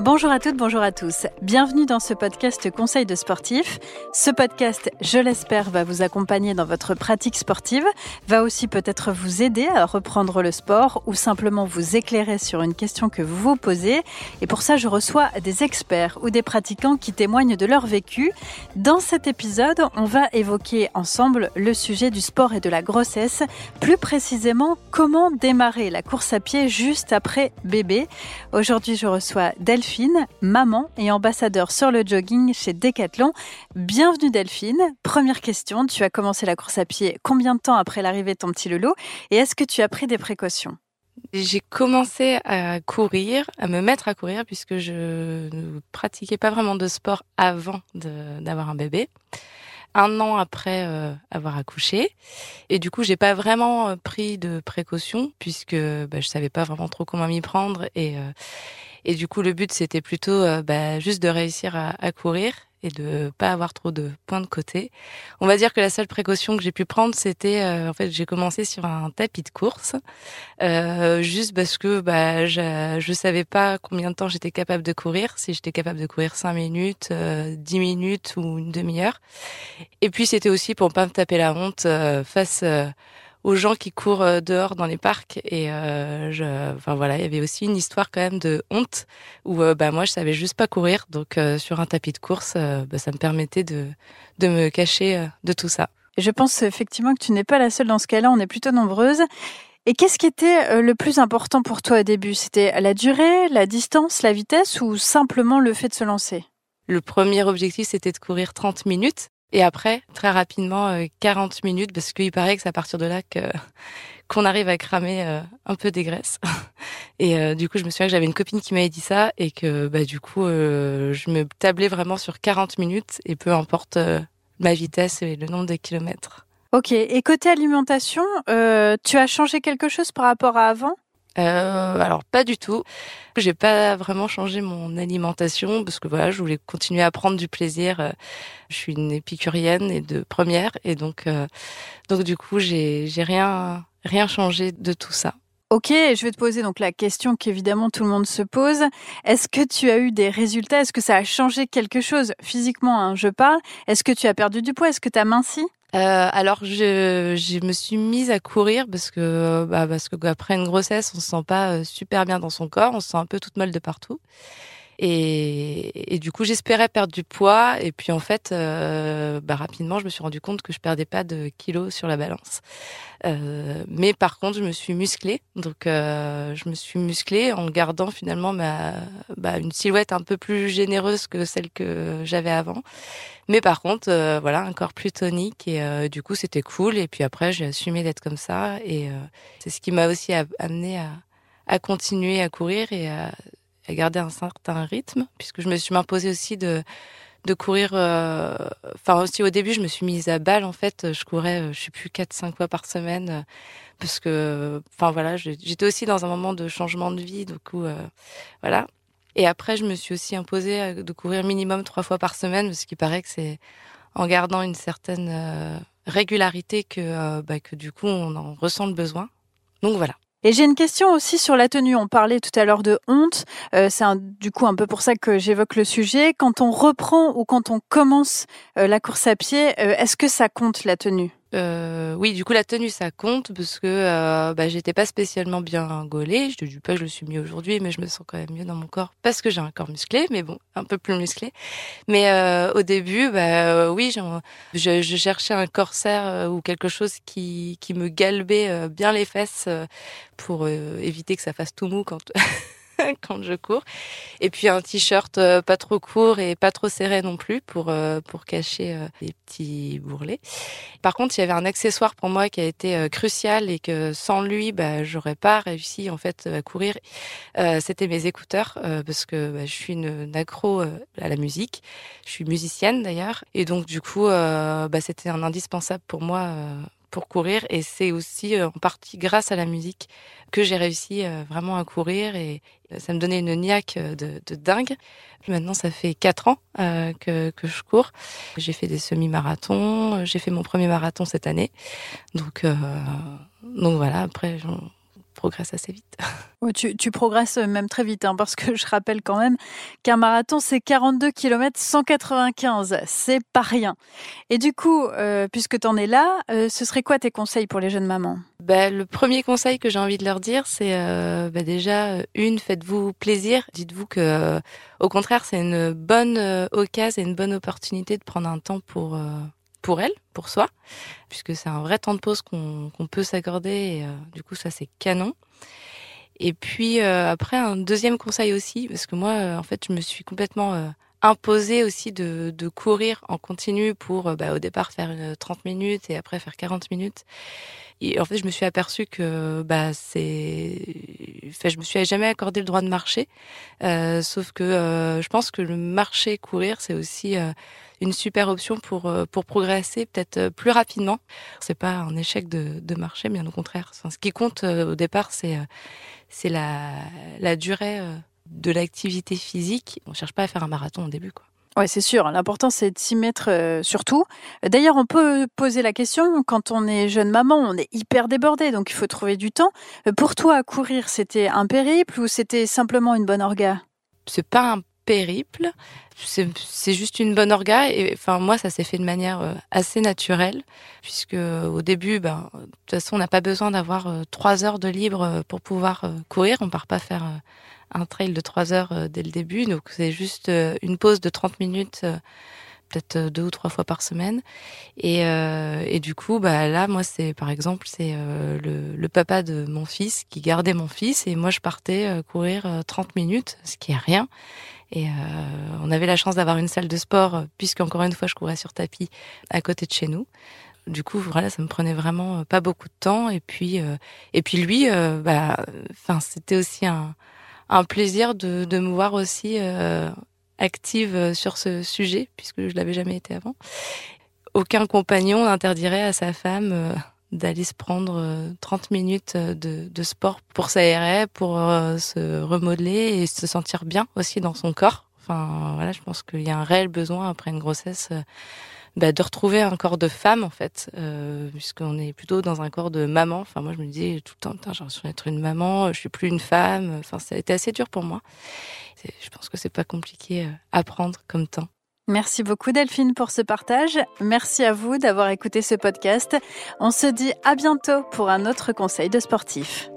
Bonjour à toutes, bonjour à tous. Bienvenue dans ce podcast Conseil de sportif. Ce podcast, je l'espère, va vous accompagner dans votre pratique sportive, va aussi peut-être vous aider à reprendre le sport ou simplement vous éclairer sur une question que vous vous posez. Et pour ça, je reçois des experts ou des pratiquants qui témoignent de leur vécu. Dans cet épisode, on va évoquer ensemble le sujet du sport et de la grossesse, plus précisément comment démarrer la course à pied juste après bébé. Aujourd'hui, je reçois Delphine Delphine, maman et ambassadeur sur le jogging chez Decathlon. Bienvenue Delphine. Première question, tu as commencé la course à pied combien de temps après l'arrivée de ton petit Lolo et est-ce que tu as pris des précautions? J'ai commencé à courir, à me mettre à courir puisque je ne pratiquais pas vraiment de sport avant d'avoir un bébé un an après euh, avoir accouché. Et du coup, j'ai pas vraiment euh, pris de précautions puisque bah, je savais pas vraiment trop comment m'y prendre. Et, euh, et du coup, le but, c'était plutôt bah, juste de réussir à, courir et de pas avoir trop de points de côté. On va dire que la seule précaution que j'ai pu prendre, c'était euh, en fait j'ai commencé sur un tapis de course, euh, juste parce que bah je, je savais pas combien de temps j'étais capable de courir, si j'étais capable de courir cinq minutes, euh, 10 minutes ou une demi-heure. Et puis c'était aussi pour pas me taper la honte euh, face euh, aux gens qui courent euh, dehors dans les parcs. Et euh, je, enfin voilà, il y avait aussi une histoire quand même de honte où euh, bah moi je savais juste pas courir, donc sur un tapis de course, bah, ça me permettait de de me cacher de tout ça. Je pense effectivement que tu n'es pas la seule dans ce cas-là. On est plutôt nombreuses. Et qu'est-ce qui était le plus important pour toi au début? C'était la durée, la distance, la vitesse ou simplement le fait de se lancer? Le premier objectif, c'était de courir 30 minutes. Et après, très rapidement, 40 euh, minutes, parce qu'il paraît que c'est à partir de là que qu'on arrive à cramer euh, un peu des graisses. Et euh, du coup, je me souviens que j'avais une copine qui m'avait dit ça et que bah du coup, je me tablais vraiment sur 40 minutes et peu importe ma vitesse et le nombre de kilomètres. Ok. Et côté alimentation, tu as changé quelque chose par rapport à avant? Euh, alors pas du tout. J'ai pas vraiment changé mon alimentation parce que voilà, je voulais continuer à prendre du plaisir. Euh, je suis une épicurienne et de première et donc euh, donc du coup j'ai j'ai rien rien changé de tout ça. Ok, je vais te poser donc la question qu'évidemment tout le monde se pose. Est-ce que tu as eu des résultats? Est-ce que ça a changé quelque chose? Physiquement hein, Je parle. Est-ce que tu as perdu du poids? Est-ce que tu as minci euh, alors je, me suis mise à courir parce que bah, parce que après une grossesse on se sent pas euh, super bien dans son corps, on se sent un peu toute molle de partout. Et, du coup, j'espérais perdre du poids. Et puis, en fait, euh, bah, rapidement, je me suis rendu compte que je perdais pas de kilos sur la balance. Euh, mais par contre, je me suis musclée. Donc, euh, je me suis musclée en gardant finalement ma, bah, une silhouette un peu plus généreuse que celle que j'avais avant. Mais par contre, euh, voilà, un corps plus tonique. Et euh, du coup, c'était cool. Et puis après, j'ai assumé d'être comme ça. Et c'est ce qui m'a aussi amené à, à continuer à courir et à à garder un certain rythme, puisque je me suis imposé aussi de de courir. Euh, enfin aussi au début, je me suis mise à balle en fait. Je courais, euh, je sais plus quatre cinq fois par semaine, euh, parce que enfin voilà, j'étais aussi dans un moment de changement de vie, du coup voilà. Et après, je me suis aussi imposé de courir minimum trois fois par semaine, parce qu'il paraît que c'est en gardant une certaine régularité que bah, que du coup on en ressent le besoin. Donc voilà. Et j'ai une question aussi sur la tenue. On parlait tout à l'heure de honte. Euh, c'est du coup un peu pour ça que j'évoque le sujet. Quand on reprend ou quand on commence euh, la course à pied, euh, est-ce que ça compte la tenue? Euh, oui, du coup la tenue ça compte parce que euh, bah, j'étais pas spécialement bien gaulée. Je te dis pas je le suis mieux aujourd'hui, mais je me sens quand même mieux dans mon corps parce que j'ai un corps musclé, mais bon, un peu plus musclé. Mais euh, au début, bah oui, je, je, cherchais un corsaire euh, ou quelque chose qui qui me galbait euh, bien les fesses euh, pour éviter que ça fasse tout mou quand quand je cours. Et puis un t-shirt euh, pas trop court et pas trop serré non plus pour euh, pour cacher euh, les petits bourrelets. Par contre, il y avait un accessoire pour moi qui a été crucial et que sans lui, bah, j'aurais pas réussi en fait à courir. C'était mes écouteurs parce que bah, je suis une, accro à la musique. Je suis musicienne d'ailleurs et donc du coup, bah, c'était un indispensable pour moi pour courir et c'est aussi euh, en partie grâce à la musique que j'ai réussi euh, vraiment à courir et euh, ça me donnait une niaque de, dingue. maintenant, ça fait quatre ans que, que je cours. J'ai fait des semi-marathons, j'ai fait mon premier marathon cette année. Donc, donc voilà, après, progresse assez vite. tu, tu, progresses même très vite, hein, parce que je rappelle quand même qu'un marathon, c'est 42 km 195. C'est pas rien. Et du coup, euh, puisque tu en es là, euh, ce serait quoi tes conseils pour les jeunes mamans? Bah, Le premier conseil que j'ai envie de leur dire, c'est euh, bah, déjà, une, faites-vous plaisir. Dites-vous que, au contraire, c'est une bonne occasion et une bonne opportunité de prendre un temps pour pour elle, pour soi, puisque c'est un vrai temps de pause qu'on peut s'accorder. Euh, du coup, ça c'est canon. Et puis euh, après, un deuxième conseil aussi, parce que moi, euh, en fait, je me suis complètement imposé aussi de, courir en continu pour, bah, au départ, faire une 30 minutes et après faire 40 minutes. Et en fait, je me suis aperçue que bah c'est, enfin, je me suis jamais accordé le droit de marcher. Euh, sauf que euh, je pense que le marcher, courir, c'est aussi euh, une super option pour euh, pour progresser peut-être plus rapidement. C'est pas un échec de, de marcher, bien au contraire. Enfin, ce qui compte au départ, c'est c'est la la durée de l'activité physique. On cherche pas à faire un marathon au début, quoi. Oui, c'est sûr. L'important, c'est de s'y mettre euh, surtout. D'ailleurs, on peut poser la question, quand on est jeune maman, on est hyper débordé, donc il faut trouver du temps. Euh, pour toi, courir, c'était un périple ou c'était simplement une bonne orga? C'est pas un périple, c'est juste une bonne orga. Et enfin, moi, ça s'est fait de manière euh, assez naturelle, puisque au début, ben, de toute façon, on n'a pas besoin d'avoir trois heures de libre pour pouvoir courir. On part pas faire un trail de 3 heures euh, dès le début. Donc c'est juste euh, une pause de 30 minutes euh, peut-être deux ou trois fois par semaine. Et, et du coup, bah là, moi, c'est par exemple, c'est le, le, papa de mon fils qui gardait mon fils et moi, je partais courir 30 minutes, ce qui est rien. Et on avait la chance d'avoir une salle de sport, puisque encore une fois, je courais sur tapis à côté de chez nous. Du coup, voilà, ça me prenait vraiment pas beaucoup de temps. Et puis, et puis lui, bah, enfin, c'était aussi un un plaisir de, de me voir aussi euh, active euh, sur ce sujet, puisque je l'avais jamais été avant. Aucun compagnon n'interdirait à sa femme euh, d'aller se prendre 30 minutes de, de sport pour s'aérer, pour se remodeler et se sentir bien aussi dans son corps. Enfin, voilà, je pense qu'il y a un réel besoin après une grossesse bah, de retrouver un corps de femme en fait, euh, puisqu'on est plutôt dans un corps de maman. Enfin moi je me disais tout le temps, j'ai l'impression d'être une maman, je suis plus une femme. Enfin ça a été assez dur pour moi. Je pense que c'est pas compliqué euh, à prendre comme temps. Merci beaucoup Delphine pour ce partage. Merci à vous d'avoir écouté ce podcast. On se dit à bientôt pour un autre conseil de sportif.